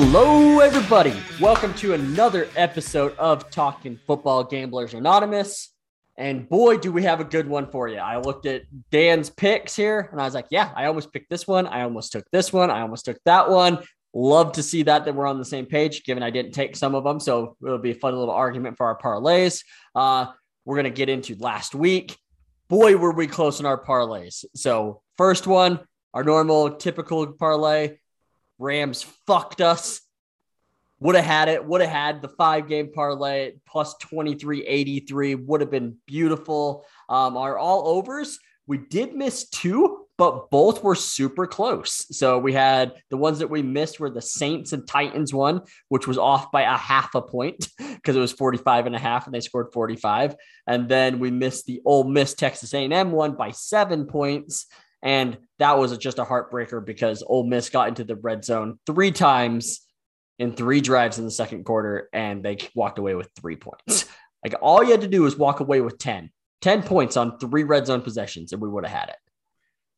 Hello, everybody. Welcome to another episode of Talking Football Gamblers Anonymous. And boy, do we have a good one for you. I looked at Dan's picks here and I was like, yeah, I almost picked this one. I almost took this one. I almost took that one. Love to see that that we're on the same page, given I didn't take some of them. So it'll be a fun little argument for our parlays. Uh, we're going to get into last week. Boy, were we close in our parlays. So, first one, our normal typical parlay Rams fucked us. Would have had it, would have had the five game parlay plus 2383, would have been beautiful. Um, our all overs, we did miss two, but both were super close. So we had the ones that we missed were the Saints and Titans one, which was off by a half a point because it was 45 and a half and they scored 45. And then we missed the Ole Miss Texas A&M one by seven points. And that was just a heartbreaker because Ole Miss got into the red zone three times in three drives in the second quarter and they walked away with three points. Like all you had to do was walk away with 10, 10 points on three red zone possessions and we would have had it.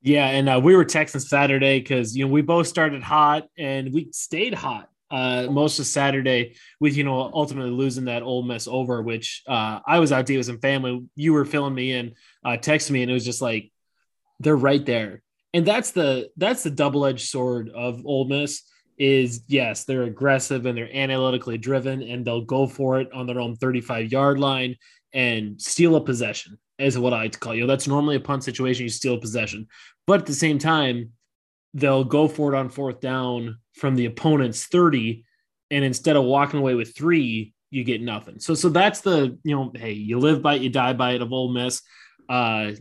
Yeah, and uh, we were texting Saturday because you know we both started hot and we stayed hot uh, most of Saturday with you know ultimately losing that Ole Miss over, which uh, I was out to with some family. You were filling me in, uh, texting me, and it was just like they're right there. And that's the that's the double edged sword of Ole Miss is yes, they're aggressive and they're analytically driven and they'll go for it on their own 35 yard line and steal a possession, is what I call you. Know, that's normally a punt situation. You steal possession, but at the same time, they'll go for it on fourth down from the opponent's 30, and instead of walking away with three, you get nothing. So, so that's the you know, hey, you live by it, you die by it of Ole Miss. Uh,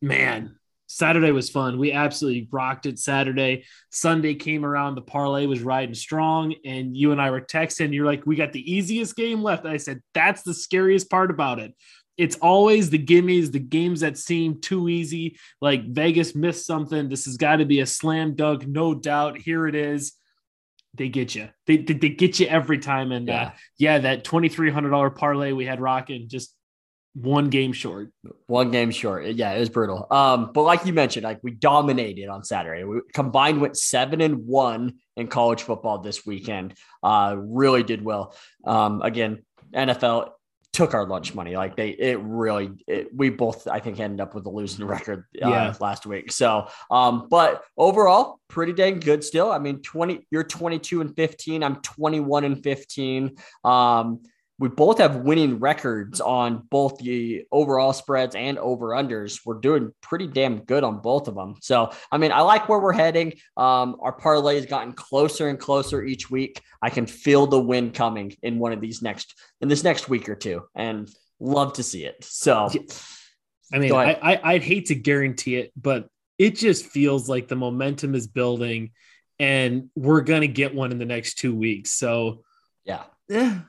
man, Saturday was fun. We absolutely rocked it Saturday. Sunday came around, the parlay was riding strong, and you and I were texting. You're like, we got the easiest game left. I said, that's the scariest part about it. It's always the gimmies, the games that seem too easy, like Vegas missed something. This has got to be a slam dunk, no doubt. Here it is. They get you. They, they, they get you every time. And yeah, uh, yeah that $2,300 parlay we had rocking just one game short. One game short. Yeah, it was brutal. Um, but like you mentioned, like we dominated on Saturday. We combined went seven and one in college football this weekend. Uh, really did well. Um, again, NFL took our lunch money. Like they, it really, it, we both, I think, ended up with a losing record uh, yeah. last week. So, um, but overall, pretty dang good still. I mean, 20, you're 22 and 15. I'm 21 and 15. Um, we both have winning records on both the overall spreads and over unders. We're doing pretty damn good on both of them. So, I mean, I like where we're heading. Um, our parlay has gotten closer and closer each week. I can feel the win coming in one of these next in this next week or two, and love to see it. So, I mean, I, I I'd hate to guarantee it, but it just feels like the momentum is building, and we're gonna get one in the next two weeks. So, yeah. Yeah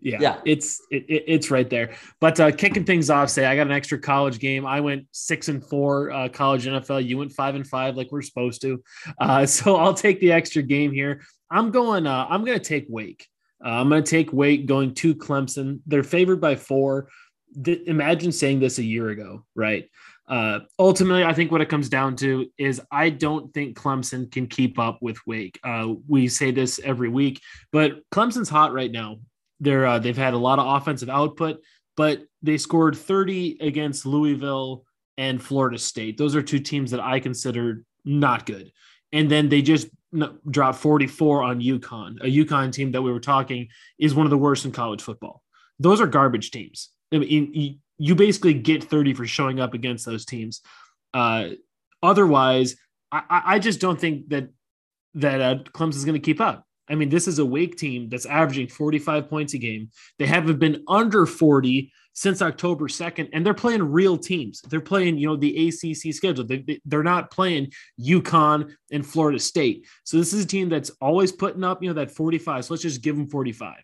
yeah, yeah, it's it, it's right there. But uh, kicking things off, say I got an extra college game. I went six and four uh, college NFL. You went five and five, like we're supposed to. Uh, so I'll take the extra game here. I'm going. Uh, I'm going to take Wake. Uh, I'm going to take Wake going to Clemson. They're favored by four. The, imagine saying this a year ago, right? Uh, ultimately, I think what it comes down to is I don't think Clemson can keep up with Wake. Uh, we say this every week, but Clemson's hot right now. They're uh, they've had a lot of offensive output, but they scored 30 against Louisville and Florida State. Those are two teams that I consider not good. And then they just dropped 44 on UConn, a UConn team that we were talking is one of the worst in college football. Those are garbage teams. I mean, you basically get 30 for showing up against those teams. Uh, otherwise, I, I just don't think that that uh, Clemson's going to keep up. I mean, this is a Wake team that's averaging 45 points a game. They haven't been under 40 since October 2nd, and they're playing real teams. They're playing, you know, the ACC schedule. They, they're not playing UConn and Florida State. So this is a team that's always putting up, you know, that 45. So let's just give them 45.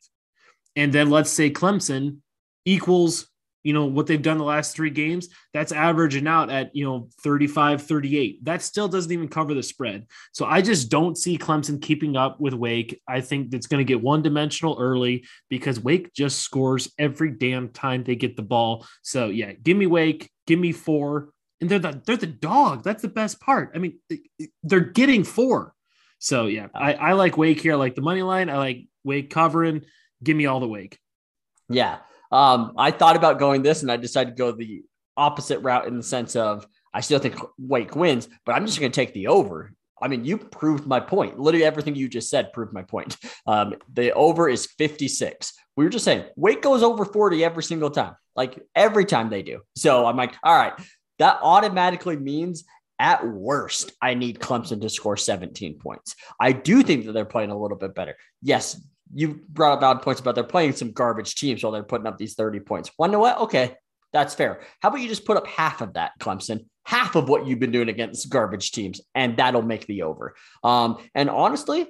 And then let's say Clemson equals you know what they've done the last three games that's averaging out at you know 35 38 that still doesn't even cover the spread so i just don't see clemson keeping up with wake i think it's going to get one dimensional early because wake just scores every damn time they get the ball so yeah give me wake give me four and they're the they're the dog that's the best part i mean they're getting four So yeah, I, I like Wake here. I like the money line. I like Wake covering. Give me all the Wake. Yeah. Um, I thought about going this and I decided to go the opposite route in the sense of I still think Wake wins, but I'm just going to take the over. I mean, you proved my point. Literally everything you just said proved my point. Um, the over is 56. We were just saying Wake goes over 40 every single time, like every time they do. So I'm like, all right, that automatically means at worst, I need Clemson to score 17 points. I do think that they're playing a little bit better. Yes, you brought up valid points about they're playing some garbage teams while they're putting up these 30 points. One know what? Okay, that's fair. How about you just put up half of that, Clemson? Half of what you've been doing against garbage teams, and that'll make the over. Um, and honestly,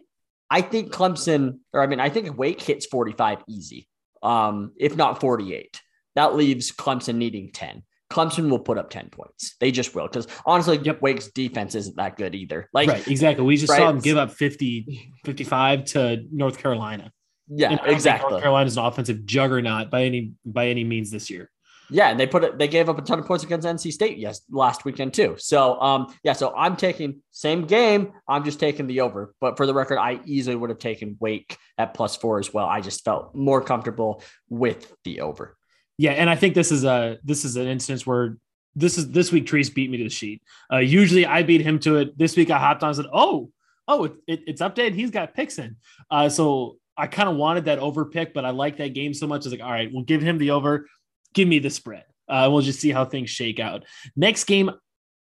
I think Clemson, or I mean, I think Wake hits 45 easy, um, if not 48. That leaves Clemson needing 10. Clemson will put up 10 points. They just will. Because honestly, yep. Wake's defense isn't that good either. Like, right, exactly. We just right? saw them give up 50, 55 to North Carolina. Yeah, exactly. North Carolina is an offensive juggernaut by any by any means this year. Yeah, and they put it. They gave up a ton of points against NC State yes last weekend too. So um yeah, so I'm taking same game. I'm just taking the over. But for the record, I easily would have taken Wake at plus four as well. I just felt more comfortable with the over. Yeah, and I think this is a this is an instance where this is this week Treese beat me to the sheet. Uh, usually I beat him to it. This week I hopped on and said, "Oh, oh, it, it, it's updated. He's got picks in." Uh, so I kind of wanted that over pick, but I like that game so much. I was like, "All right, we'll give him the over give me the spread. Uh, we'll just see how things shake out. Next game,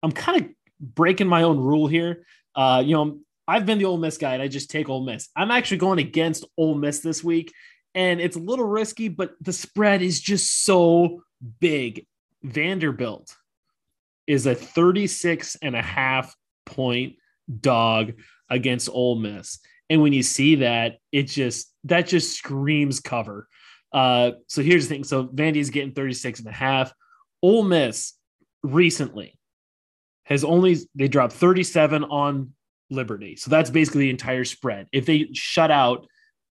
I'm kind of breaking my own rule here. Uh, you know, I've been the Ole Miss guy, and I just take Ole Miss. I'm actually going against Ole Miss this week, and it's a little risky, but the spread is just so big. Vanderbilt is a 36 and a half point dog against Ole Miss. And when you see that, it just that just screams cover. Uh, so here's the thing. So Vandy's getting 36 and a half. Ole Miss recently has only they dropped 37 on Liberty. So that's basically the entire spread. If they shut out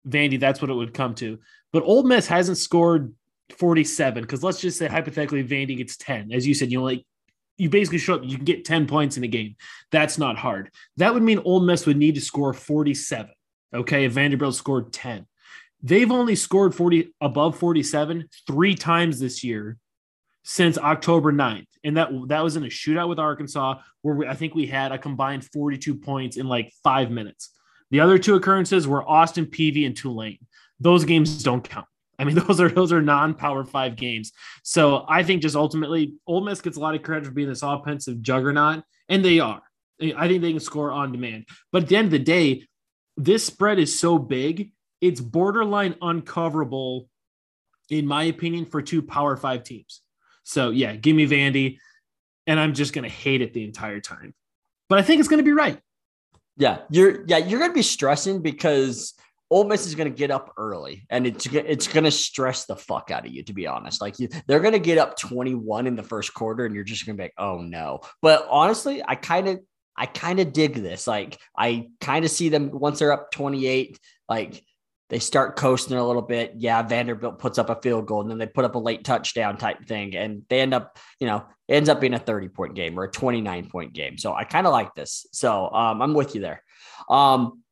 Vandy, that's what it would come to. But Ole Miss hasn't scored 47 because let's just say hypothetically Vandy gets 10. As you said, you know, like you basically show up, you can get 10 points in a game. That's not hard. That would mean Ole Miss would need to score 47. Okay, if Vanderbilt scored 10. They've only scored 40 above 47 three times this year since October 9th. And that that was in a shootout with Arkansas where we, I think we had a combined 42 points in like 5 minutes. The other two occurrences were Austin Peay and Tulane. Those games don't count. I mean, those are those are non-power five games. So I think just ultimately, Ole Miss gets a lot of credit for being this offensive juggernaut, and they are. I think they can score on demand. But at the end of the day, this spread is so big it's borderline uncoverable, in my opinion, for two Power Five teams. So yeah, give me Vandy, and I'm just gonna hate it the entire time. But I think it's gonna be right. Yeah, you're yeah you're gonna be stressing because Ole Miss is going to get up early, and it's it's going to stress the fuck out of you. To be honest, like you, they're going to get up twenty one in the first quarter, and you're just going to be like, "Oh no!" But honestly, I kind of I kind of dig this. Like I kind of see them once they're up twenty eight, like they start coasting a little bit. Yeah, Vanderbilt puts up a field goal and then they put up a late touchdown type thing. And they end up, you know, ends up being a 30 point game or a 29 point game. So I kind of like this. So um, I'm with you there. Um,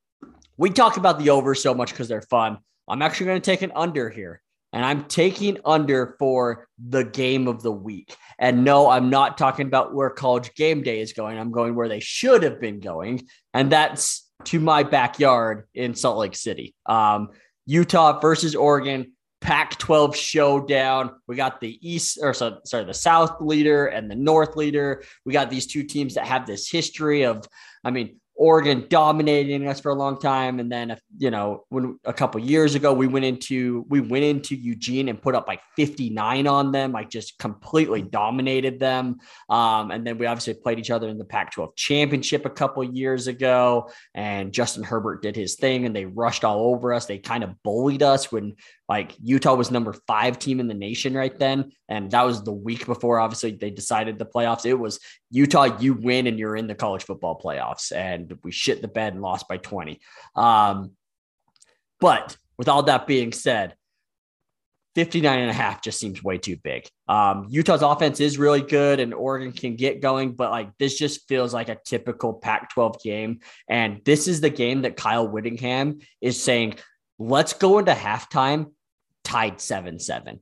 we talk about the over so much because they're fun. I'm actually going to take an under here. And I'm taking under for the game of the week. And no, I'm not talking about where college game day is going. I'm going where they should have been going. And that's to my backyard in Salt Lake City. Um, Utah versus Oregon, Pac 12 showdown. We got the East, or so, sorry, the South leader and the North leader. We got these two teams that have this history of, I mean, Oregon dominating us for a long time, and then you know when a couple years ago we went into we went into Eugene and put up like 59 on them, like just completely dominated them. Um, and then we obviously played each other in the Pac-12 championship a couple years ago, and Justin Herbert did his thing, and they rushed all over us. They kind of bullied us when like Utah was number five team in the nation right then. And that was the week before, obviously, they decided the playoffs. It was Utah, you win and you're in the college football playoffs. And we shit the bed and lost by 20. Um, but with all that being said, 59 and a half just seems way too big. Um, Utah's offense is really good and Oregon can get going, but like this just feels like a typical Pac 12 game. And this is the game that Kyle Whittingham is saying, let's go into halftime tied 7 7.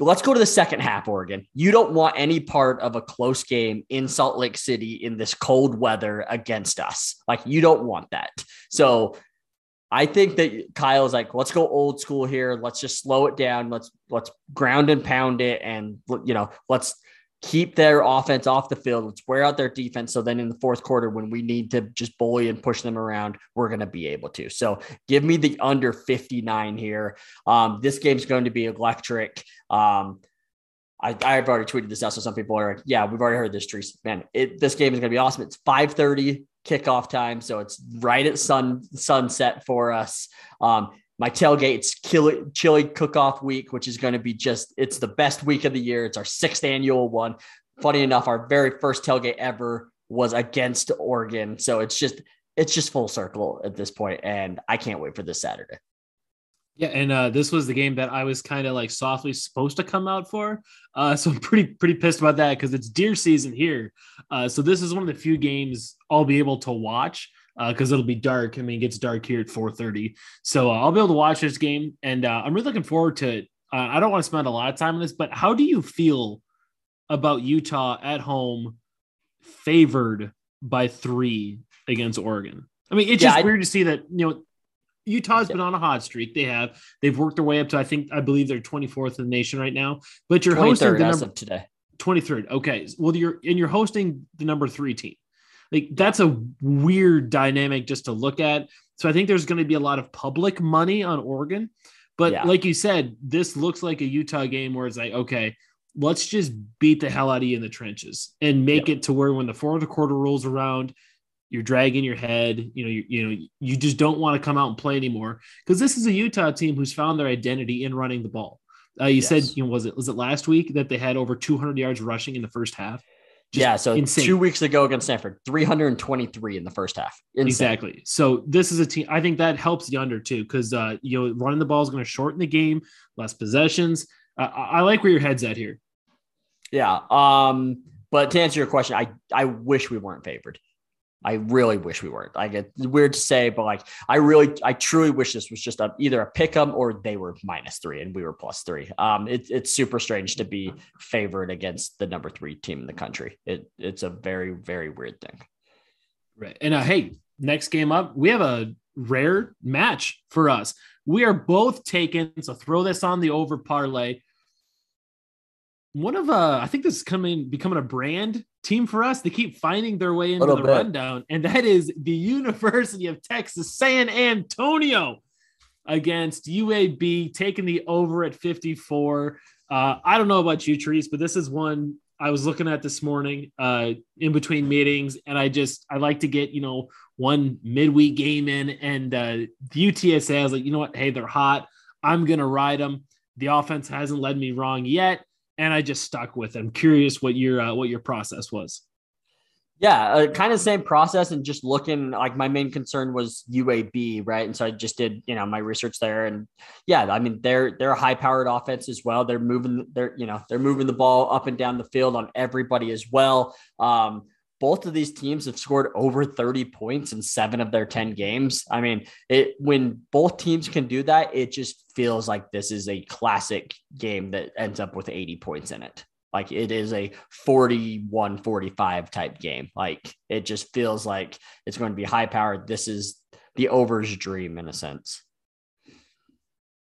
Let's go to the second half, Oregon. You don't want any part of a close game in Salt Lake City in this cold weather against us. Like, you don't want that. So, I think that Kyle's like, let's go old school here. Let's just slow it down. Let's let's ground and pound it, and you know, let's keep their offense off the field. Let's wear out their defense. So then in the fourth quarter, when we need to just bully and push them around, we're going to be able to. So give me the under 59 here. Um, this game's going to be electric. Um, I, I've already tweeted this out, so some people are like, "Yeah, we've already heard this, Trees. Man, it, this game is going to be awesome. It's 5:30 kickoff time, so it's right at sun sunset for us. Um, my tailgate's chili, cook-off week, which is going to be just it's the best week of the year. It's our sixth annual one. Funny enough, our very first tailgate ever was against Oregon, so it's just it's just full circle at this point, and I can't wait for this Saturday. Yeah, and uh, this was the game that I was kind of like softly supposed to come out for. Uh, so I'm pretty pretty pissed about that because it's deer season here. Uh, so this is one of the few games I'll be able to watch because uh, it'll be dark. I mean, it gets dark here at 4:30, so uh, I'll be able to watch this game, and uh, I'm really looking forward to it. I don't want to spend a lot of time on this, but how do you feel about Utah at home, favored by three against Oregon? I mean, it's yeah, just I, weird to see that you know Utah's been on a hot streak. They have. They've worked their way up to I think I believe they're 24th in the nation right now. But you're hosting the number today. 23rd. Okay. Well, you're and you're hosting the number three team. Like that's a weird dynamic just to look at. So I think there's going to be a lot of public money on Oregon. But yeah. like you said, this looks like a Utah game where it's like, okay, let's just beat the hell out of you in the trenches and make yep. it to where when the fourth quarter rolls around, you're dragging your head. You know, you, you know, you just don't want to come out and play anymore because this is a Utah team who's found their identity in running the ball. Uh, you yes. said, you know, was it was it last week that they had over 200 yards rushing in the first half? Just yeah, so insane. two weeks ago against Stanford, 323 in the first half. Insane. Exactly. So this is a team. I think that helps the under too, because uh, you know running the ball is going to shorten the game, less possessions. Uh, I like where your head's at here. Yeah. Um. But to answer your question, I I wish we weren't favored. I really wish we weren't. Like it's weird to say, but like I really, I truly wish this was just a, either a pick 'em or they were minus three and we were plus three. Um, it, it's super strange to be favored against the number three team in the country. It it's a very very weird thing. Right, and uh, hey, next game up, we have a rare match for us. We are both taken, so throw this on the over parlay one of uh I think this is coming becoming a brand team for us. They keep finding their way into the bit. rundown, and that is the University of Texas San Antonio against UAB, taking the over at 54. Uh, I don't know about you, Trees, but this is one I was looking at this morning uh, in between meetings, and I just I like to get you know one midweek game in, and uh, the UTSA I was like, you know what, hey, they're hot. I'm gonna ride them. The offense hasn't led me wrong yet and I just stuck with it. I'm curious what your uh, what your process was. Yeah, uh, kind of same process, and just looking like my main concern was UAB, right? And so I just did you know my research there, and yeah, I mean they're they're a high powered offense as well. They're moving, they're you know they're moving the ball up and down the field on everybody as well. Um, both of these teams have scored over 30 points in seven of their 10 games. I mean, it when both teams can do that, it just feels like this is a classic game that ends up with 80 points in it. Like it is a 41 45 type game. Like it just feels like it's going to be high powered. This is the over's dream in a sense.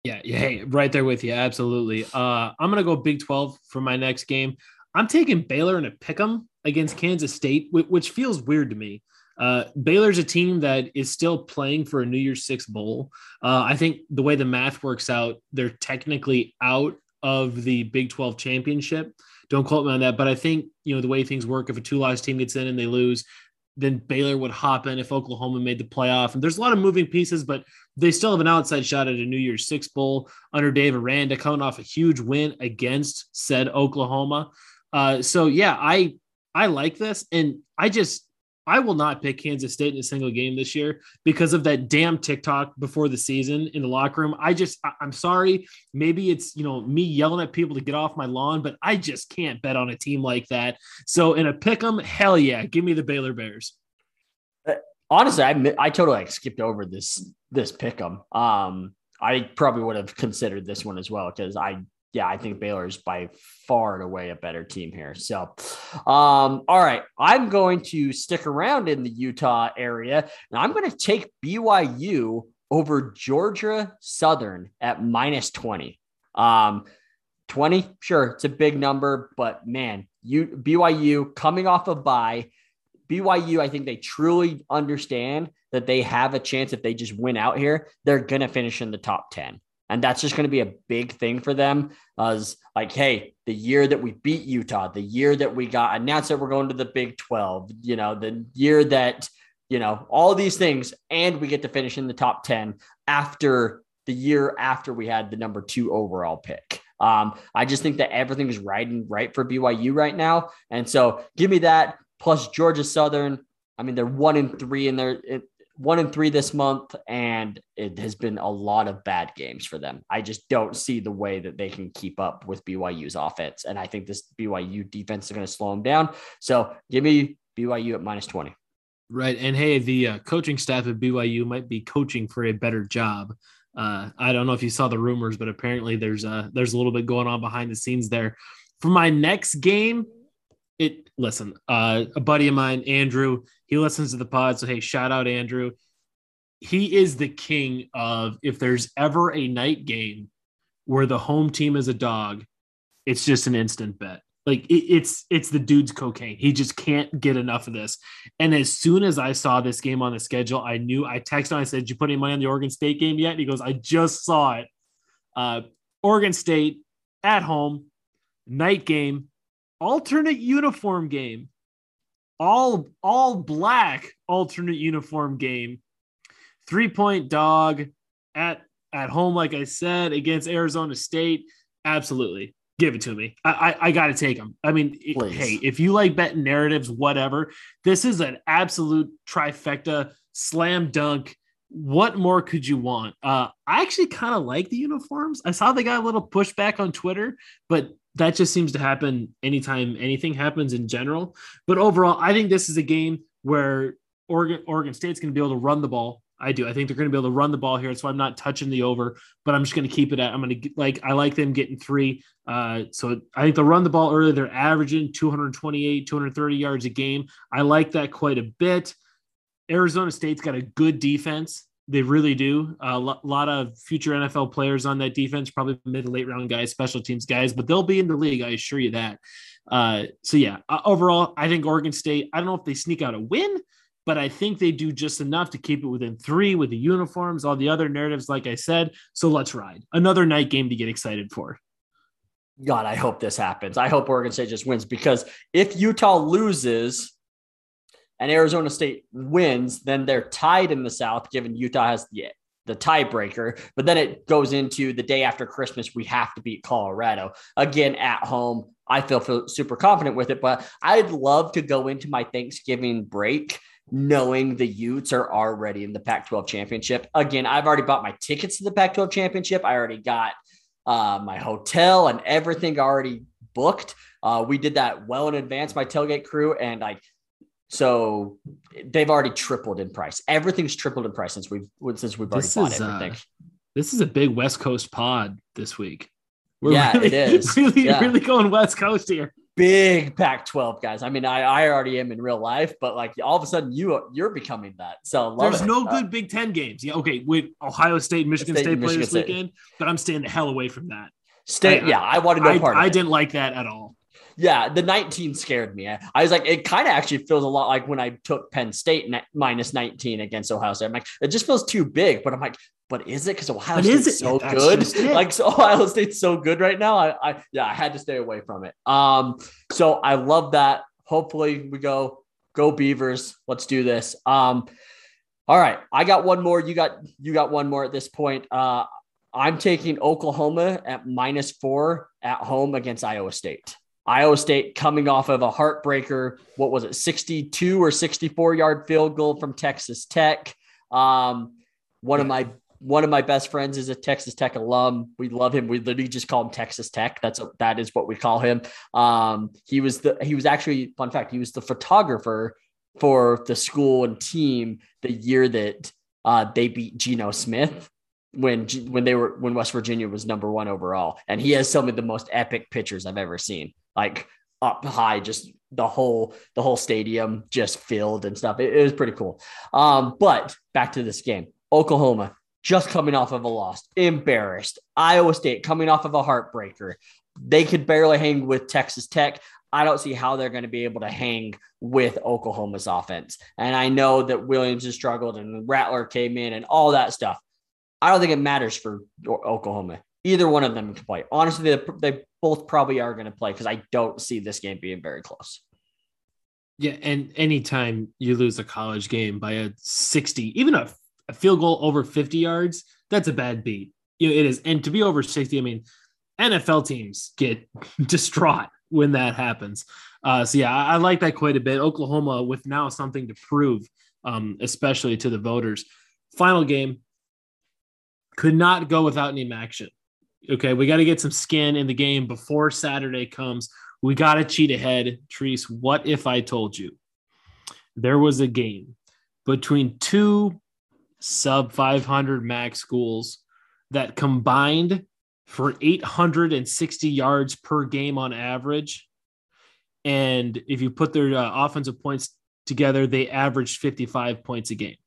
Yeah, yeah, hey, right there with you. Absolutely. Uh, I'm gonna go Big 12 for my next game. I'm taking Baylor in a pick 'em against Kansas State, which feels weird to me. Uh, Baylor's a team that is still playing for a New Year's Six bowl. Uh, I think the way the math works out, they're technically out of the Big 12 championship. Don't quote me on that, but I think you know the way things work. If a two-loss team gets in and they lose, then Baylor would hop in if Oklahoma made the playoff. And there's a lot of moving pieces, but they still have an outside shot at a New Year's Six bowl under Dave Aranda, coming off a huge win against said Oklahoma. Uh, so yeah, I I like this, and I just I will not pick Kansas State in a single game this year because of that damn TikTok before the season in the locker room. I just, I, am sorry. Maybe it's, you know, me yelling at people to get off my lawn, but I just can't bet on a team like that. So in a pick 'em, hell yeah, give me the Baylor Bears. Honestly, I, I totally like skipped over this, this pick 'em. Um, I probably would have considered this one as well because I yeah, I think Baylor is by far and away a better team here. So, um, all right, I'm going to stick around in the Utah area, and I'm going to take BYU over Georgia Southern at minus 20. Um, 20, sure, it's a big number, but man, you BYU coming off a bye. BYU, I think they truly understand that they have a chance if they just win out here, they're going to finish in the top 10. And that's just going to be a big thing for them. As like, hey, the year that we beat Utah, the year that we got announced that we're going to the Big 12, you know, the year that, you know, all these things, and we get to finish in the top 10 after the year after we had the number two overall pick. Um, I just think that everything is riding right for BYU right now. And so give me that plus Georgia Southern. I mean, they're one in three in their one and three this month, and it has been a lot of bad games for them. I just don't see the way that they can keep up with BYU's offense. And I think this BYU defense is going to slow them down. So give me BYU at minus 20. Right. And hey, the uh, coaching staff at BYU might be coaching for a better job. Uh, I don't know if you saw the rumors, but apparently there's a, there's a little bit going on behind the scenes there. For my next game, it listen, uh, a buddy of mine, Andrew, he listens to the pod. So hey, shout out Andrew. He is the king of if there's ever a night game where the home team is a dog, it's just an instant bet. Like it, it's it's the dude's cocaine. He just can't get enough of this. And as soon as I saw this game on the schedule, I knew. I texted him. I said, "Did you put any money on the Oregon State game yet?" And he goes, "I just saw it. Uh, Oregon State at home, night game alternate uniform game. All all black alternate uniform game. Three point dog at at home, like I said, against Arizona State. Absolutely. Give it to me. I I, I got to take them. I mean, it, hey, if you like betting narratives, whatever, this is an absolute trifecta, slam dunk. What more could you want? Uh, I actually kind of like the uniforms. I saw they got a little pushback on Twitter, but that just seems to happen anytime anything happens in general. But overall, I think this is a game where Oregon Oregon State's going to be able to run the ball. I do. I think they're going to be able to run the ball here. So I'm not touching the over, but I'm just going to keep it at. I'm going to like. I like them getting three. Uh, so I think they'll run the ball early. They're averaging 228, 230 yards a game. I like that quite a bit. Arizona State's got a good defense. They really do. A lot of future NFL players on that defense, probably mid to late round guys, special teams guys, but they'll be in the league. I assure you that. Uh, so yeah, uh, overall, I think Oregon State. I don't know if they sneak out a win, but I think they do just enough to keep it within three with the uniforms, all the other narratives, like I said. So let's ride another night game to get excited for. God, I hope this happens. I hope Oregon State just wins because if Utah loses, and Arizona State wins, then they're tied in the South, given Utah has the the tiebreaker. But then it goes into the day after Christmas, we have to beat Colorado again at home. I feel, feel super confident with it, but I'd love to go into my Thanksgiving break knowing the Utes are already in the Pac 12 championship. Again, I've already bought my tickets to the Pac 12 championship. I already got uh, my hotel and everything already booked. Uh, we did that well in advance, my tailgate crew, and I so they've already tripled in price. Everything's tripled in price since we've since we've already this bought is, everything. Uh, this is a big West Coast pod this week. We're yeah, really, it is. Really, yeah. really going West Coast here. Big Pac-12 guys. I mean, I, I already am in real life, but like all of a sudden you you're becoming that. So there's it. no uh, good Big Ten games. Yeah, okay. With Ohio State, Michigan State, State play this State. weekend, but I'm staying the hell away from that. State, I, yeah, I wanted no part. I, I didn't like that at all. Yeah, the 19 scared me. I, was like, it kind of actually feels a lot like when I took Penn State minus 19 against Ohio State. I'm like, it just feels too big, but I'm like, but is it because Ohio State's so yeah, good? Like so Ohio State's so good right now. I, I yeah, I had to stay away from it. Um, so I love that. Hopefully we go go Beavers. Let's do this. Um, all right, I got one more. You got you got one more at this point. Uh, I'm taking Oklahoma at minus four at home against Iowa State. Iowa State coming off of a heartbreaker. What was it, 62 or 64 yard field goal from Texas Tech? Um, one of my one of my best friends is a Texas Tech alum. We love him. We literally just call him Texas Tech. That's a, that is what we call him. Um, he was the he was actually fun fact. He was the photographer for the school and team the year that uh, they beat Geno Smith when when they were when West Virginia was number one overall, and he has some of the most epic pictures I've ever seen. Like up high, just the whole the whole stadium just filled and stuff. It, it was pretty cool. Um, but back to this game, Oklahoma just coming off of a loss, embarrassed. Iowa State coming off of a heartbreaker. They could barely hang with Texas Tech. I don't see how they're going to be able to hang with Oklahoma's offense. And I know that Williams has struggled and Rattler came in and all that stuff. I don't think it matters for Oklahoma. Either one of them can play. Honestly, they, they both probably are going to play because I don't see this game being very close. Yeah, and anytime you lose a college game by a 60, even a, a field goal over 50 yards, that's a bad beat. You know, it is. And to be over 60, I mean, NFL teams get distraught when that happens. Uh, so yeah, I, I, like that quite a bit. Oklahoma with now something to prove, um, especially to the voters. Final game could not go without any action. Okay, we got to get some skin in the game before Saturday comes. We got to cheat ahead. Treese, what if I told you there was a game between two sub 500 MAC schools that combined for 860 yards per game on average. And if you put their uh, offensive points together, they averaged 55 points a game.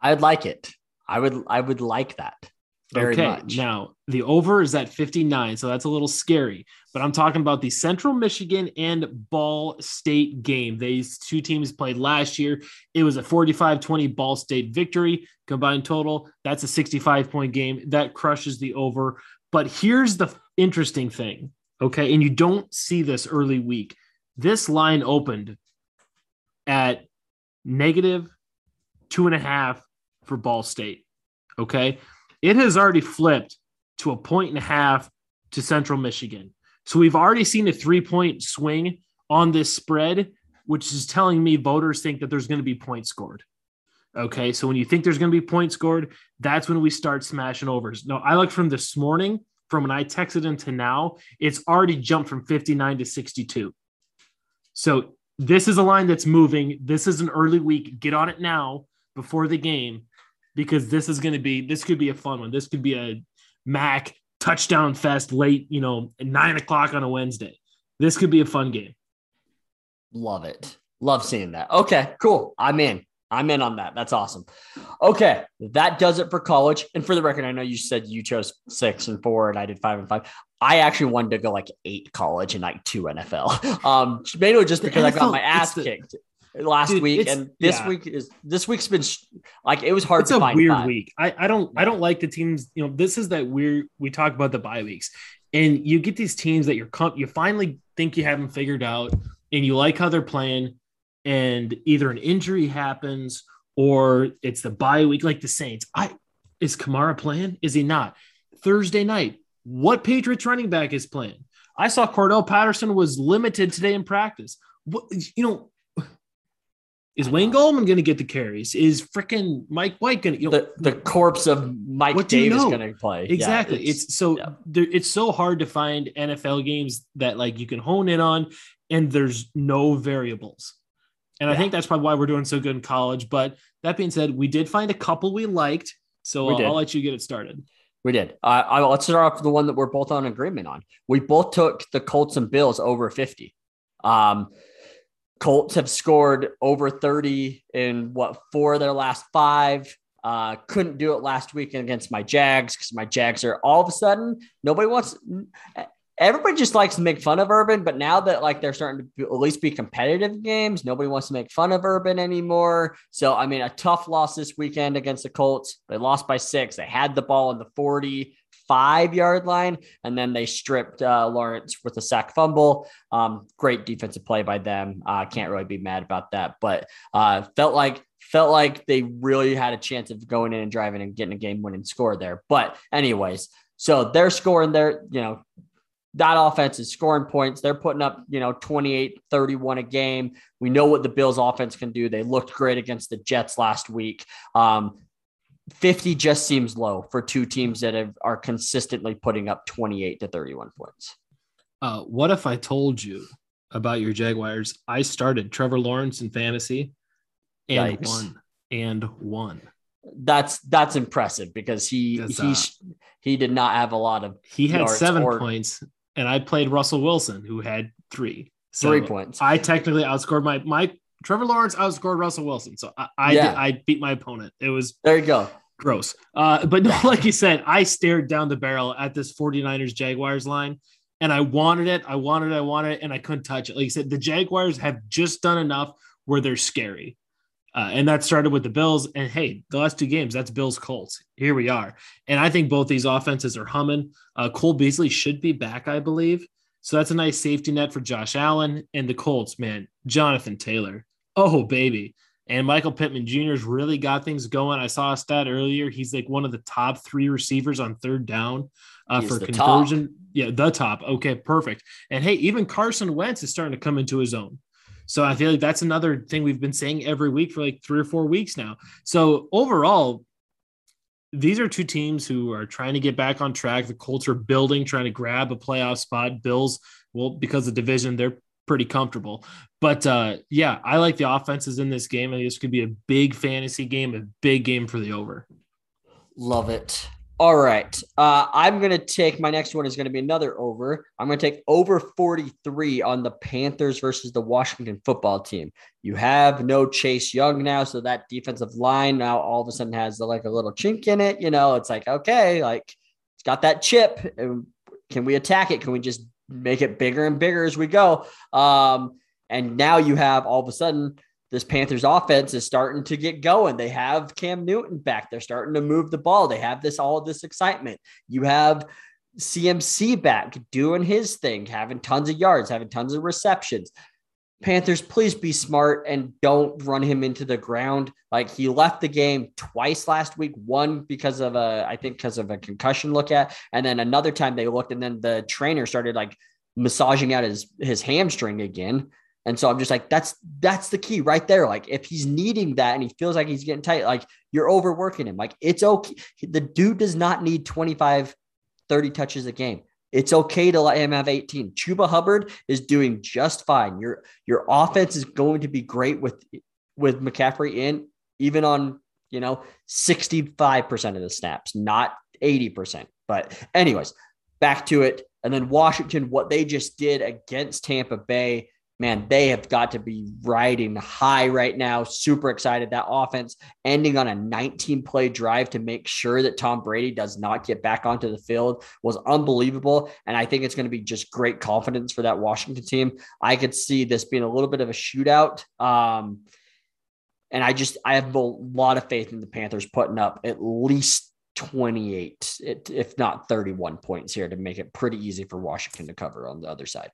I'd like it. I would I would like that very okay. much. Now the over is at 59, so that's a little scary. But I'm talking about the Central Michigan and Ball State game. These two teams played last year. It was a 45-20 Ball State victory combined total. That's a 65 point game. That crushes the over. But here's the interesting thing. Okay. And you don't see this early week. This line opened at negative two and a half for Ball State. Okay. It has already flipped to a point and a half to Central Michigan. So we've already seen a three point swing on this spread, which is telling me voters think that there's going to be points scored. Okay. So when you think there's going to be points scored, that's when we start smashing overs. No, I look from this morning, from when I texted into now, it's already jumped from 59 to 62. So this is a line that's moving. This is an early week. Get on it now before the game because this is going to be this could be a fun one. This could be a MAC touchdown fest late, you know, nine o'clock on a Wednesday. This could be a fun game. Love it. Love seeing that. Okay, cool. I'm in. I'm in on that. That's awesome. Okay, that does it for college. And for the record, I know you said you chose six and four, and I did five and five. I actually wanted to go like eight college and like two NFL. Um, mainly just because NFL, I got my ass the, kicked last Dude, week, and this yeah. week is this week's been like it was hard. It's a weird week. I, I don't. I don't like the teams. You know, this is that weird. We talk about the bye weeks, and you get these teams that you're you finally think you have them figured out, and you like how they're playing, and either an injury happens or it's the bye week, like the Saints. I is Kamara playing? Is he not? Thursday night, what Patriots running back is playing? I saw Cordarrelle Patterson was limited today in practice. What you know, is Wayne Gallman going to get the carries? Is freaking Mike White going to? You know, the, the corpse of Mike what Davis you know? going to play? Exactly. Yeah, it's, it's, so yeah. it's so hard to find NFL games that like you can hone in on, and there's no variables. And yeah. I think that's probably why we're doing so good in college. But that being said, we did find a couple we liked, so we I'll let you get it started. We did. Uh, I, let's start off with the one that we're both on agreement on. We both took the Colts and Bills over 50. Um, Colts have scored over 30 in what four of their last five. Uh, couldn't do it last weekend against my Jags because my Jags are all of a sudden nobody wants. Everybody just likes to make fun of Urban, but now that like they're starting to at least be competitive games, nobody wants to make fun of Urban anymore. So I mean, a tough loss this weekend against the Colts. They lost by six. They had the ball in the 40 five yard line, and then they stripped uh, Lawrence with a sack fumble. Um, great defensive play by them. Uh, can't really be mad about that, but uh, felt like felt like they really had a chance of going in and driving and getting a game winning score there. But anyways, so they're scoring their, you know, that offense is scoring points. They're putting up, you know, 28, 31 a game. We know what the Bills offense can do. They looked great against the Jets last week. Um, 50 just seems low for two teams that have, are consistently putting up 28 to 31 points. Uh, what if I told you about your Jaguars? I started Trevor Lawrence in fantasy and Yikes. won and won. That's that's impressive because he he uh, he did not have a lot of he had seven or, points and I played Russell Wilson who had three. So three points. I technically outscored my my Trevor Lawrence outscored Russell Wilson. So I I, yeah. did, I beat my opponent. It was there you go. Gross. Uh, but no, like you said, I stared down the barrel at this 49ers Jaguars line and I wanted it. I wanted it. I wanted it. And I couldn't touch it. Like you said, the Jaguars have just done enough where they're scary. Uh, and that started with the Bills. And hey, the last two games, that's Bills Colts. Here we are. And I think both these offenses are humming. Uh, Cole Beasley should be back, I believe. So that's a nice safety net for Josh Allen and the Colts, man. Jonathan Taylor. Oh, baby. And Michael Pittman Jr.'s really got things going. I saw a stat earlier. He's like one of the top three receivers on third down uh, for conversion. Top. Yeah, the top. Okay, perfect. And hey, even Carson Wentz is starting to come into his own. So I feel like that's another thing we've been saying every week for like three or four weeks now. So overall, these are two teams who are trying to get back on track. The Colts are building, trying to grab a playoff spot. Bills, well, because of division, they're pretty comfortable. But uh, yeah, I like the offenses in this game. I think this could be a big fantasy game, a big game for the over. Love it. All right. Uh, I'm going to take my next one is going to be another over. I'm going to take over 43 on the Panthers versus the Washington football team. You have no Chase Young now. So that defensive line now all of a sudden has the, like a little chink in it. You know, it's like, okay, like it's got that chip. Can we attack it? Can we just make it bigger and bigger as we go? Um, and now you have all of a sudden this Panthers offense is starting to get going. They have Cam Newton back. They're starting to move the ball. They have this all this excitement. You have CMC back doing his thing, having tons of yards, having tons of receptions. Panthers, please be smart and don't run him into the ground. Like he left the game twice last week, one because of a, I think because of a concussion look at, and then another time they looked and then the trainer started like massaging out his his hamstring again. And so I'm just like, that's that's the key right there. Like if he's needing that and he feels like he's getting tight, like you're overworking him. Like it's okay. The dude does not need 25, 30 touches a game. It's okay to let him have 18. Chuba Hubbard is doing just fine. Your your offense is going to be great with with McCaffrey in, even on you know 65% of the snaps, not 80%. But anyways, back to it. And then Washington, what they just did against Tampa Bay man, they have got to be riding high right now. Super excited. That offense ending on a 19 play drive to make sure that Tom Brady does not get back onto the field was unbelievable. And I think it's going to be just great confidence for that Washington team. I could see this being a little bit of a shootout. Um, and I just, I have a lot of faith in the Panthers putting up at least 28, if not 31 points here to make it pretty easy for Washington to cover on the other side.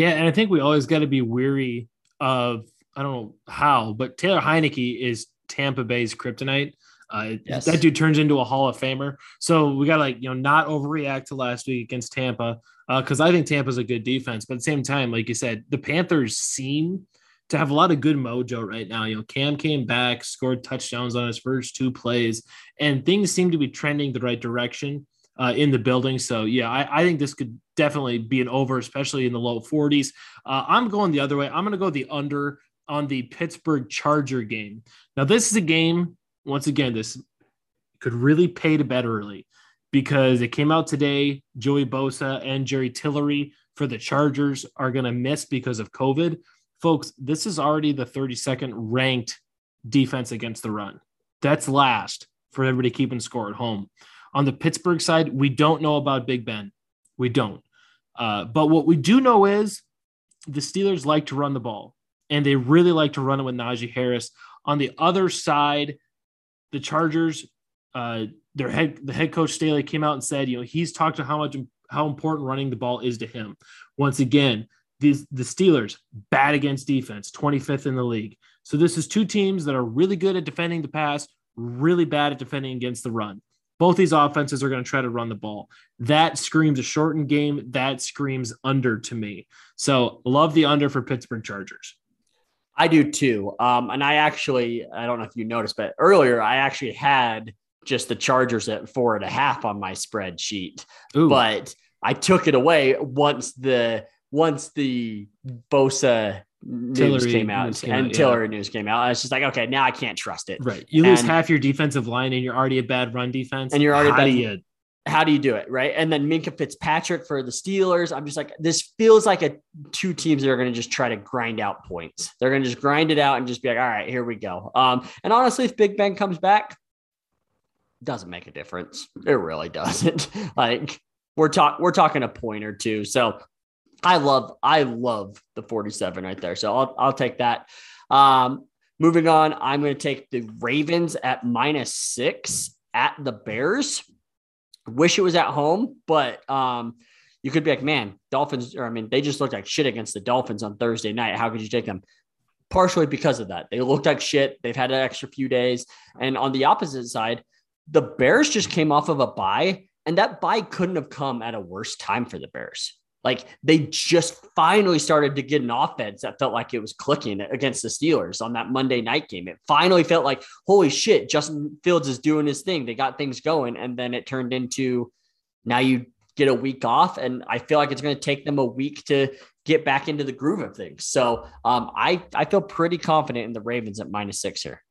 Yeah, and I think we always got to be weary of I don't know how, but Taylor Heinicke is Tampa Bay's kryptonite. Uh, yes. That dude turns into a Hall of Famer. So we got to like you know not overreact to last week against Tampa because uh, I think Tampa's a good defense. But at the same time, like you said, the Panthers seem to have a lot of good mojo right now. You know, Cam came back, scored touchdowns on his first two plays, and things seem to be trending the right direction uh, in the building. So yeah, I, I, think this could definitely be an over, especially in the low 40s. Uh, I'm going the other way. I'm going to go the under on the Pittsburgh Charger game. Now, this is a game, once again, this could really pay to bet early because it came out today. Joey Bosa and Jerry Tillery for the Chargers are going to miss because of COVID. Folks, this is already the 32nd ranked defense against the run. That's last for everybody keeping score at home. On the Pittsburgh side, we don't know about Big Ben. We don't. Uh, but what we do know is the Steelers like to run the ball, and they really like to run it with Najee Harris. On the other side, the Chargers, uh, their head the head coach Staley came out and said, you know, he's talked to how much how important running the ball is to him. Once again, these the Steelers bad against defense, 25th in the league. So this is two teams that are really good at defending the pass, really bad at defending against the run. Both these offenses are going to try to run the ball. That screams a shortened game. That screams under to me. So love the under for Pittsburgh Chargers. I do too. Um, and I actually, I don't know if you noticed, but earlier I actually had just the Chargers at four and a half on my spreadsheet, Ooh. but I took it away once the once the Bosa news Tillery came out news came and out, Tillery yeah. news came out. I was just like, okay, now I can't trust it. Right. You lose half your defensive line and you're already a bad run defense. And you're already how bad. Do you, how do you do it? Right. And then Minkah Fitzpatrick for the Steelers. I'm just like, this feels like a two teams that are going to just try to grind out points. They're going to just grind it out and just be like, all right, here we go. Um, and honestly, if Big Ben comes back, doesn't make a difference. It really doesn't. like we're talking, we're talking a point or two. So I love, I love the 47 right there. So I'll, I'll take that. Um, moving on, I'm going to take the Ravens at minus six at the Bears. Wish it was at home, but um, you could be like, man, Dolphins, or I mean, they just looked like shit against the Dolphins on Thursday night. How could you take them? Partially because of that. They looked like shit. They've had an extra few days. And on the opposite side, the Bears just came off of a bye, and that bye couldn't have come at a worse time for the Bears. Like they just finally started to get an offense that felt like it was clicking against the Steelers on that Monday night game. It finally felt like, holy shit, Justin Fields is doing his thing. They got things going. And then it turned into now you get a week off. And I feel like it's going to take them a week to get back into the groove of things. So um, I, I feel pretty confident in the Ravens at minus six here.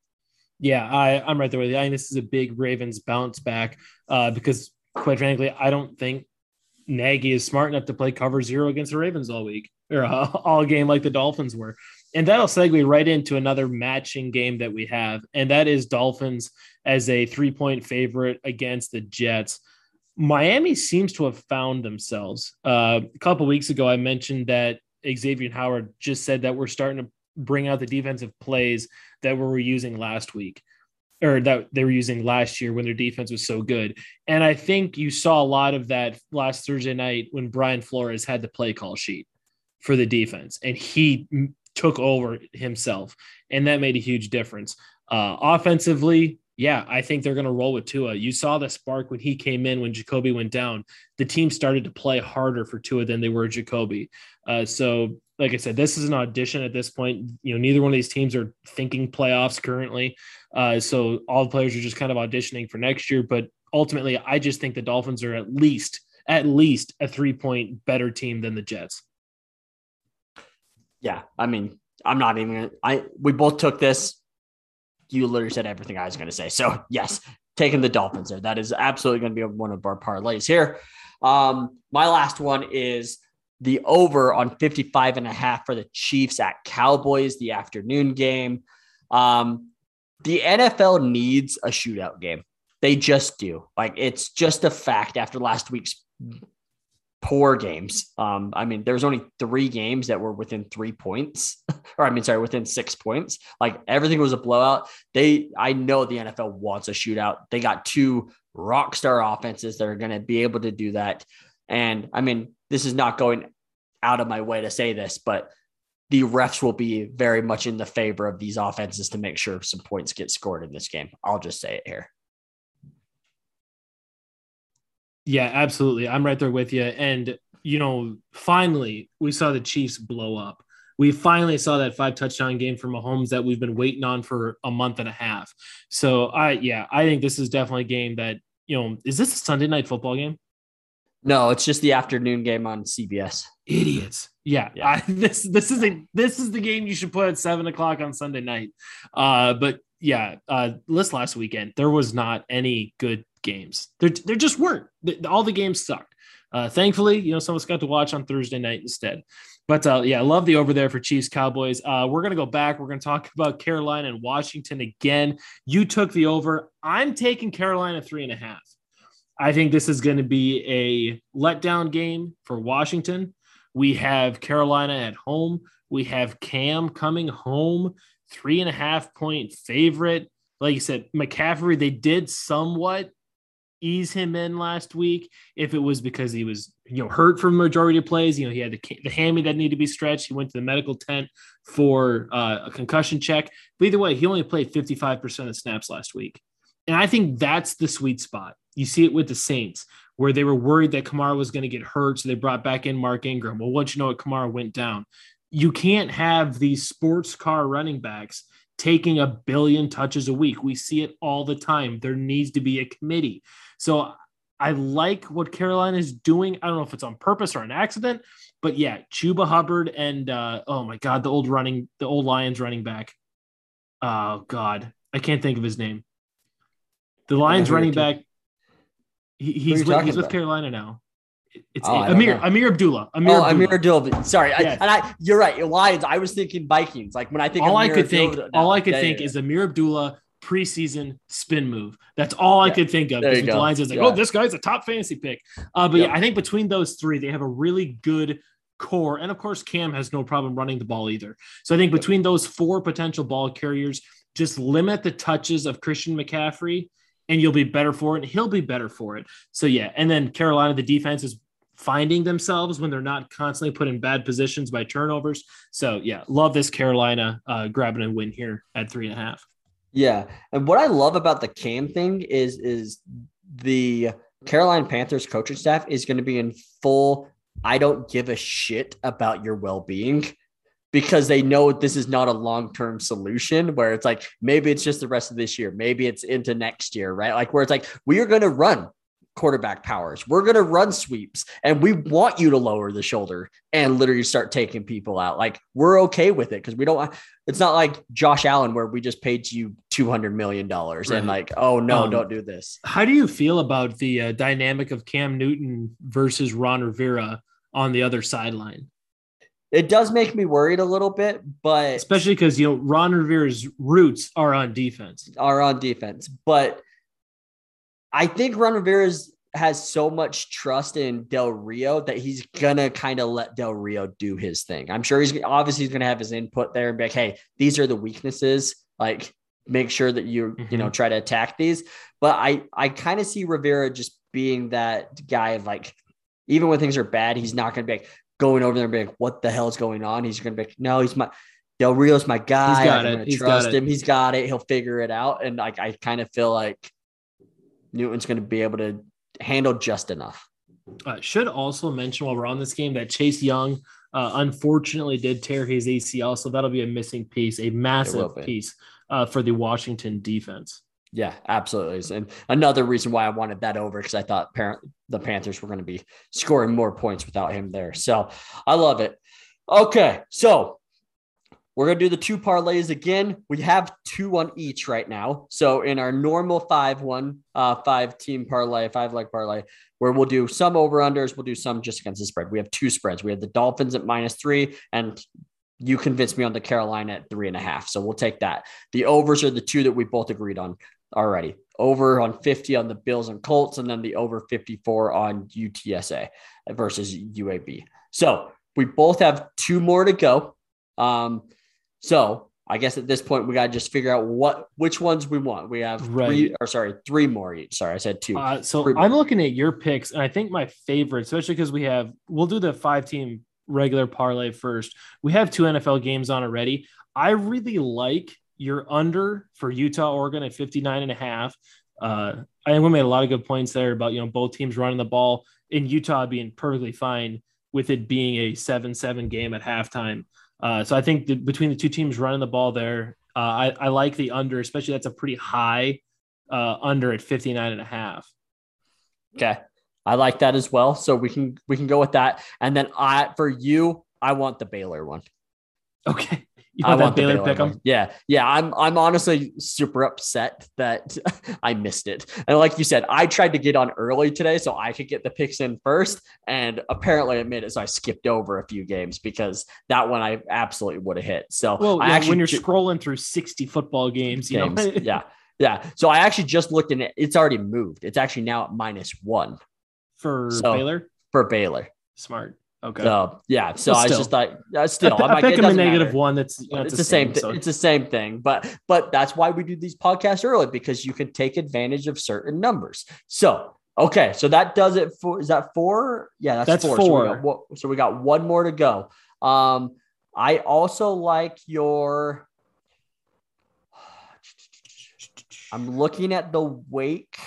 Yeah, I, I'm right there with you. I think this is a big Ravens bounce back uh, because, quite frankly, I don't think Nagy is smart enough to play cover zero against the Ravens all week or uh, all game like the Dolphins were. And that'll segue right into another matching game that we have, and that is Dolphins as a three point favorite against the Jets. Miami seems to have found themselves. Uh, a couple weeks ago, I mentioned that Xavien Howard just said that we're starting to bring out the defensive plays that we were using last week or that they were using last year when their defense was so good. And I think you saw a lot of that last Thursday night when Brian Flores had the play call sheet for the defense and he took over himself. And that made a huge difference. Uh, offensively, yeah, I think they're going to roll with Tua. You saw the spark when he came in, when Jacoby went down. The team started to play harder for Tua than they were Jacoby. Uh, so like I said, this is an audition at this point. You know, neither one of these teams are thinking playoffs currently. Uh, so all the players are just kind of auditioning for next year. But ultimately, I just think the Dolphins are at least at least a three point better team than the Jets. Yeah, I mean, I'm not even. I we both took this. You literally said everything I was going to say. So yes, taking the Dolphins there. That is absolutely going to be one of our parlays here. Um, my last one is the over on 55 and a half for the Chiefs at Cowboys, the afternoon game. Um, the NFL needs a shootout game. They just do. Like it's just a fact after last week's poor games. Um, I mean, there's only three games that were within three points, or I mean, sorry, within six points. Like everything was a blowout. They, I know the NFL wants a shootout. They got two rock star offenses that are going to be able to do that. And I mean, this is not going out of my way to say this, but the refs will be very much in the favor of these offenses to make sure some points get scored in this game. I'll just say it here. Yeah, absolutely. I'm right there with you. And, you know, finally, we saw the Chiefs blow up. We finally saw that five touchdown game from Mahomes that we've been waiting on for a month and a half. So, I, yeah, I think this is definitely a game that, you know, is this a Sunday night football game? No, it's just the afternoon game on CBS. Idiots. Yeah, yeah. I, this this is a this is the game you should put at seven o'clock on Sunday night. Uh, but yeah, uh, this last weekend there was not any good games. There there just weren't. All the games sucked. Uh, thankfully, you know, some of us got to watch on Thursday night instead. But uh, yeah, I love the over there for Chiefs Cowboys. Uh, we're gonna go back. We're gonna talk about Carolina and Washington again. You took the over. I'm taking Carolina three and a half. I think this is going to be a letdown game for Washington. We have Carolina at home. We have Cam coming home, three and a half point favorite. Like you said, McCaffrey, they did somewhat ease him in last week. If it was because he was, you know, hurt for majority of plays, you know, he had the, the hammy that needed to be stretched. He went to the medical tent for uh, a concussion check. But either way, he only played 55% of snaps last week. And I think that's the sweet spot You see it with the Saints, where they were worried that Kamara was going to get hurt, so they brought back in Mark Ingram. Well, once you know what, Kamara went down. You can't have these sports car running backs taking a billion touches a week. We see it all the time. There needs to be a committee. So I like what Carolina is doing. I don't know if it's on purpose or an accident, but yeah, Chuba Hubbard and uh, oh my god, the old running, the old Lions running back. Oh god, I can't think of his name. The Lions running back. He, he's with, he's with Carolina now. It's oh, Ameer Ameer Abdullah. Ameer, oh, Abdullah. Ameer Abdullah. Sorry, yes. I, and I you're right. Lions. I was thinking Vikings. Like when I think all Ameer I could Abdullah, think, no, all I could yeah, think yeah. is Ameer Abdullah preseason spin move. That's all I could think of. Because the Lions is like, yeah. oh, this guy's a top fantasy pick. Uh, but yeah, I think between those three, they have a really good core. And of course, Cam has no problem running the ball either. So I think between those four potential ball carriers, just limit the touches of Christian McCaffrey and you'll be better for it. And he'll be better for it. So yeah. And then Carolina, the defense is finding themselves when they're not constantly put in bad positions by turnovers. So yeah, love this Carolina uh, grabbing a win here at three and a half. Yeah, and what I love about the Cam thing is is the Carolina Panthers coaching staff is going to be in full. I don't give a shit about your well being because they know this is not a long term solution where it's like maybe it's just the rest of this year, maybe it's into next year, right? Like where it's like we are going to run quarterback powers. We're going to run sweeps and we want you to lower the shoulder and literally start taking people out. Like we're okay with it because we don't want, it's not like Josh Allen where we just paid you $200 million right. and like, oh no, um, don't do this. How do you feel about the uh, dynamic of Cam Newton versus Ron Rivera on the other sideline? It does make me worried a little bit, but especially because you know Ron Rivera's roots are on defense. Are on defense, but I think Ron Rivera has so much trust in Del Rio that he's gonna kind of let Del Rio do his thing. I'm sure he's obviously he's gonna have his input there and be like, hey, these are the weaknesses. Like, make sure that you mm-hmm. you know mm-hmm. try to attack these. But I I kind of see Rivera just being that guy of like, even when things are bad, he's not gonna be like going over there and be like, what the hell is going on? He's gonna be like, no, he's my Del Rio's my guy. He's got I'm it. He's trust got him. It. He's got it. He'll figure it out. And like I kind of feel like Newton's going to be able to handle just enough. Uh, should also mention while we're on this game that Chase Young uh, unfortunately did tear his ACL, so that'll be a missing piece, a massive piece uh, for the Washington defense. Yeah, absolutely. And another reason why I wanted that over because I thought parent, the Panthers were going to be scoring more points without him there. So I love it. Okay, so we're going to do the two parlays again. We have two on each right now. So in our normal five one, uh, five team parlay, five leg parlay, where we'll do some over unders, we'll do some just against the spread. We have two spreads. We have the Dolphins at minus three, and you convinced me on the Carolina at three and a half. So we'll take that. The overs are the two that we both agreed on already. Over on 50 on the Bills and Colts, and then the over 54 on UTSA versus UAB. So we both have two more to go. Um, so I guess at this point we got to just figure out what which ones we want. We have right. three or sorry, three more each. Sorry, I said two. Uh, so i I'm looking at your picks, and I think my favorite, especially because we have we'll do the five team regular parlay first. We have two NFL games on already. I really like your under for Utah, Oregon at 59 and a half. Uh, I think we made a lot of good points there about, you know, both teams running the ball in Utah being perfectly fine with it being a 7 7 game at halftime. Uh, so I think the, between the two teams running the ball there, uh, I, I, like the under, especially that's a pretty high uh, under at 59 and a half. Okay. I like that as well. So we can we can go with that. And then I for you, I want the Baylor one. Okay. You want I want Baylor, Baylor pick them? Yeah, yeah. I'm I'm honestly super upset that I missed it. And like you said, I tried to get on early today so I could get the picks in first, and apparently I made it so I skipped over a few games because that one I absolutely would have hit. So well, yeah, actually, when you're scrolling through 60 football games, games you know? yeah, yeah. So I actually just looked in it. It's already moved. It's actually now at minus one for so, Baylor. For Baylor, smart. Okay. So yeah. So I just uh, still I, I pick him a negative matter. one. That's you know, it's, it's the same. same so. It's the same thing. But but that's why we do these podcasts early because you can take advantage of certain numbers. So okay, so that does it for. Is that four? Yeah, that's, that's four. four. So, we got, so we got one more to go. Um, I also like your. I'm looking at the wake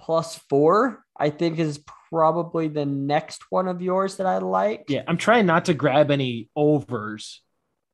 plus four, I think is probably the next one of yours that I like. Yeah, I'm trying not to grab any overs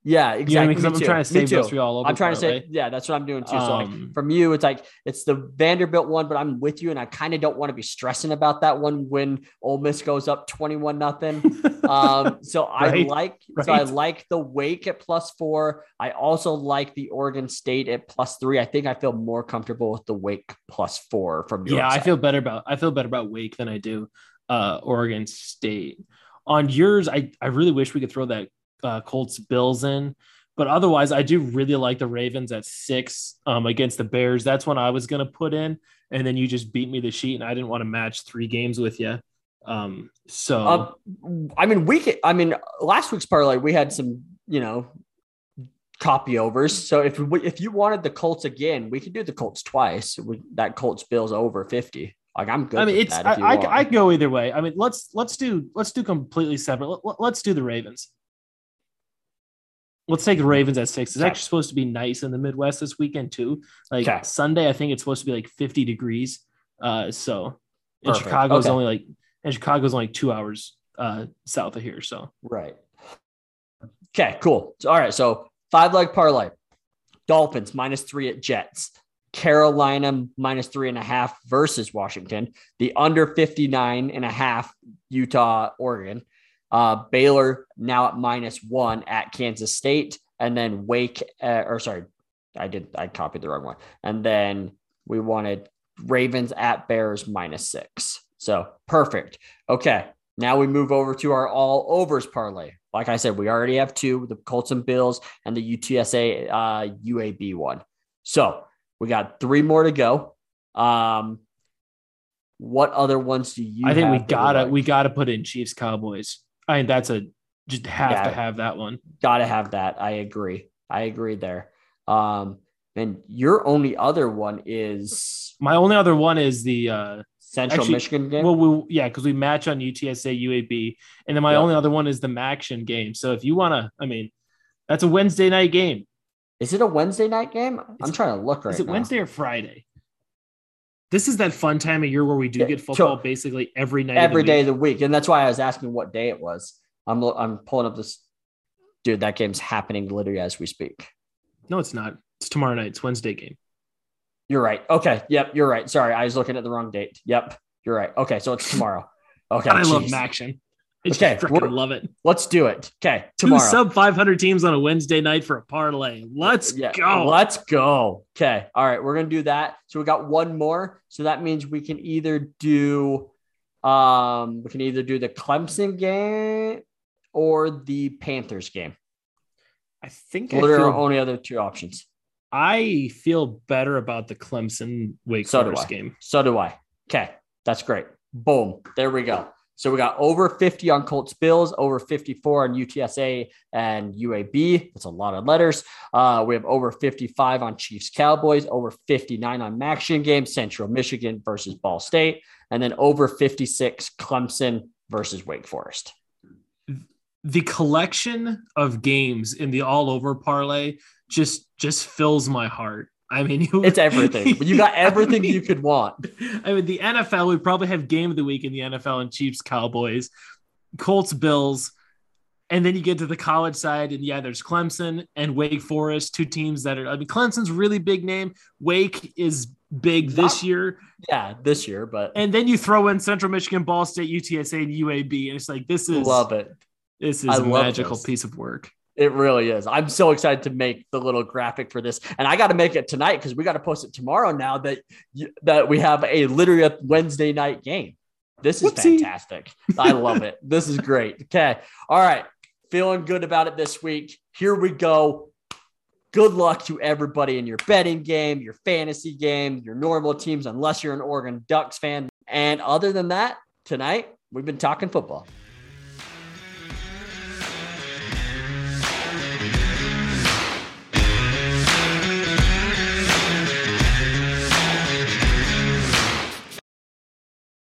yeah, exactly. You know I am trying to save those three all over. I'm trying to say, yeah, that's what I'm doing too. Um, so like from you, it's like it's the Vanderbilt one, but I'm with you, and I kind of don't want to be stressing about that one when Ole Miss goes up 21 nothing. um, so right, I like, right. so I like the Wake at plus four. I also like the Oregon State at plus three. I think I feel more comfortable with the Wake plus four from your. Yeah, side. I feel better about I feel better about Wake than I do uh, Oregon State. On yours, I I really wish we could throw that uh, Colts Bills in. But otherwise, I do really like the Ravens at six um, against the Bears. That's when I was going to put in. And then you just beat me the sheet, and I didn't want to match three games with you. Um, so, uh, I mean, we could, I mean, last week's parlay, we had some, you know, copy overs. So if we, if you wanted the Colts again, we could do the Colts twice. We, that Colts Bills over 50. Like I'm good. I mean, it's I, I, I, go either way. I mean, let's let's do let's do completely separate. Let, us do the Ravens. Let's take the Ravens at six. It's okay. actually supposed to be nice in the Midwest this weekend too. Like okay. Sunday, I think it's supposed to be like 50 degrees. Uh, so in Chicago is okay. only like and Chicago's only two hours uh south of here. So right. Okay, cool. All right. So five leg parlay. Dolphins minus three at Jets. Carolina minus three and a half versus Washington. The under 59 and a half Utah, Oregon. Uh, Baylor now at minus one at Kansas State, and then Wake, uh, or sorry, I did I copied the wrong one, and then we wanted Ravens at Bears minus six. So perfect. Okay, now we move over to our all overs parlay. Like I said, we already have two: the Colts and Bills, and the UTSA uh, UAB one. So we got three more to go. Um, what other ones do you? I think we gotta like? we gotta put in Chiefs Cowboys. I mean, that's a just have yeah, to have that one. Got to have that. I agree. I agree there. Um, and your only other one is my only other one is the uh, Central actually, Michigan game. Well, we, yeah, because we match on UTSA UAB, and then my yep. only other one is the MACtion game. So if you want to, I mean, that's a Wednesday night game. Is it a Wednesday night game? I'm trying to look right. Is it now. Wednesday or Friday? This is that fun time of year where we do get football basically every night, every of day of the week, and that's why I was asking what day it was. I'm I'm pulling up this. Dude, that game's happening literally as we speak. No, it's not. It's tomorrow night. It's Wednesday game. You're right. Okay. Yep. You're right. Sorry, I was looking at the wrong date. Yep. You're right. Okay, so it's tomorrow. Okay. I geez. love MACtion. Okay, I love it. Let's do it. Okay, tomorrow. Two sub 500 teams on a Wednesday night for a parlay. Let's yeah, go. Let's go. Okay, all right, we're gonna do that. So we got one more. So that means we can either do, um, we can either do the Clemson game or the Panthers game. I think what I are only other two options. I feel better about the Clemson Wake so Forest game. So do I. Okay, that's great. Boom. There we go. So we got over 50 on Colts Bills, over 54 on UTSA and UAB. That's a lot of letters. Uh, we have over 55 on Chiefs Cowboys, over 59 on MACtion game, Central Michigan versus Ball State, and then over 56 Clemson versus Wake Forest. The collection of games in the all over parlay just just fills my heart. I mean, you, it's everything. you got everything I mean, you could want. I mean, the NFL, we probably have game of the week in the NFL and Chiefs, Cowboys, Colts, Bills. And then you get to the college side, and yeah, there's Clemson and Wake Forest, two teams that are, I mean, Clemson's really big name. Wake is big this Not, year. Yeah, this year, but. And then you throw in Central Michigan, Ball State, UTSA, and UAB. And it's like, this is. Love it. This is I a magical this. piece of work. It really is. I'm so excited to make the little graphic for this, and I got to make it tonight because we got to post it tomorrow. Now that you, that we have a literally Wednesday night game, this is Whoopsie. fantastic. I love it. This is great. Okay, all right, feeling good about it this week. Here we go. Good luck to everybody in your betting game, your fantasy game, your normal teams, unless you're an Oregon Ducks fan. And other than that, tonight we've been talking football.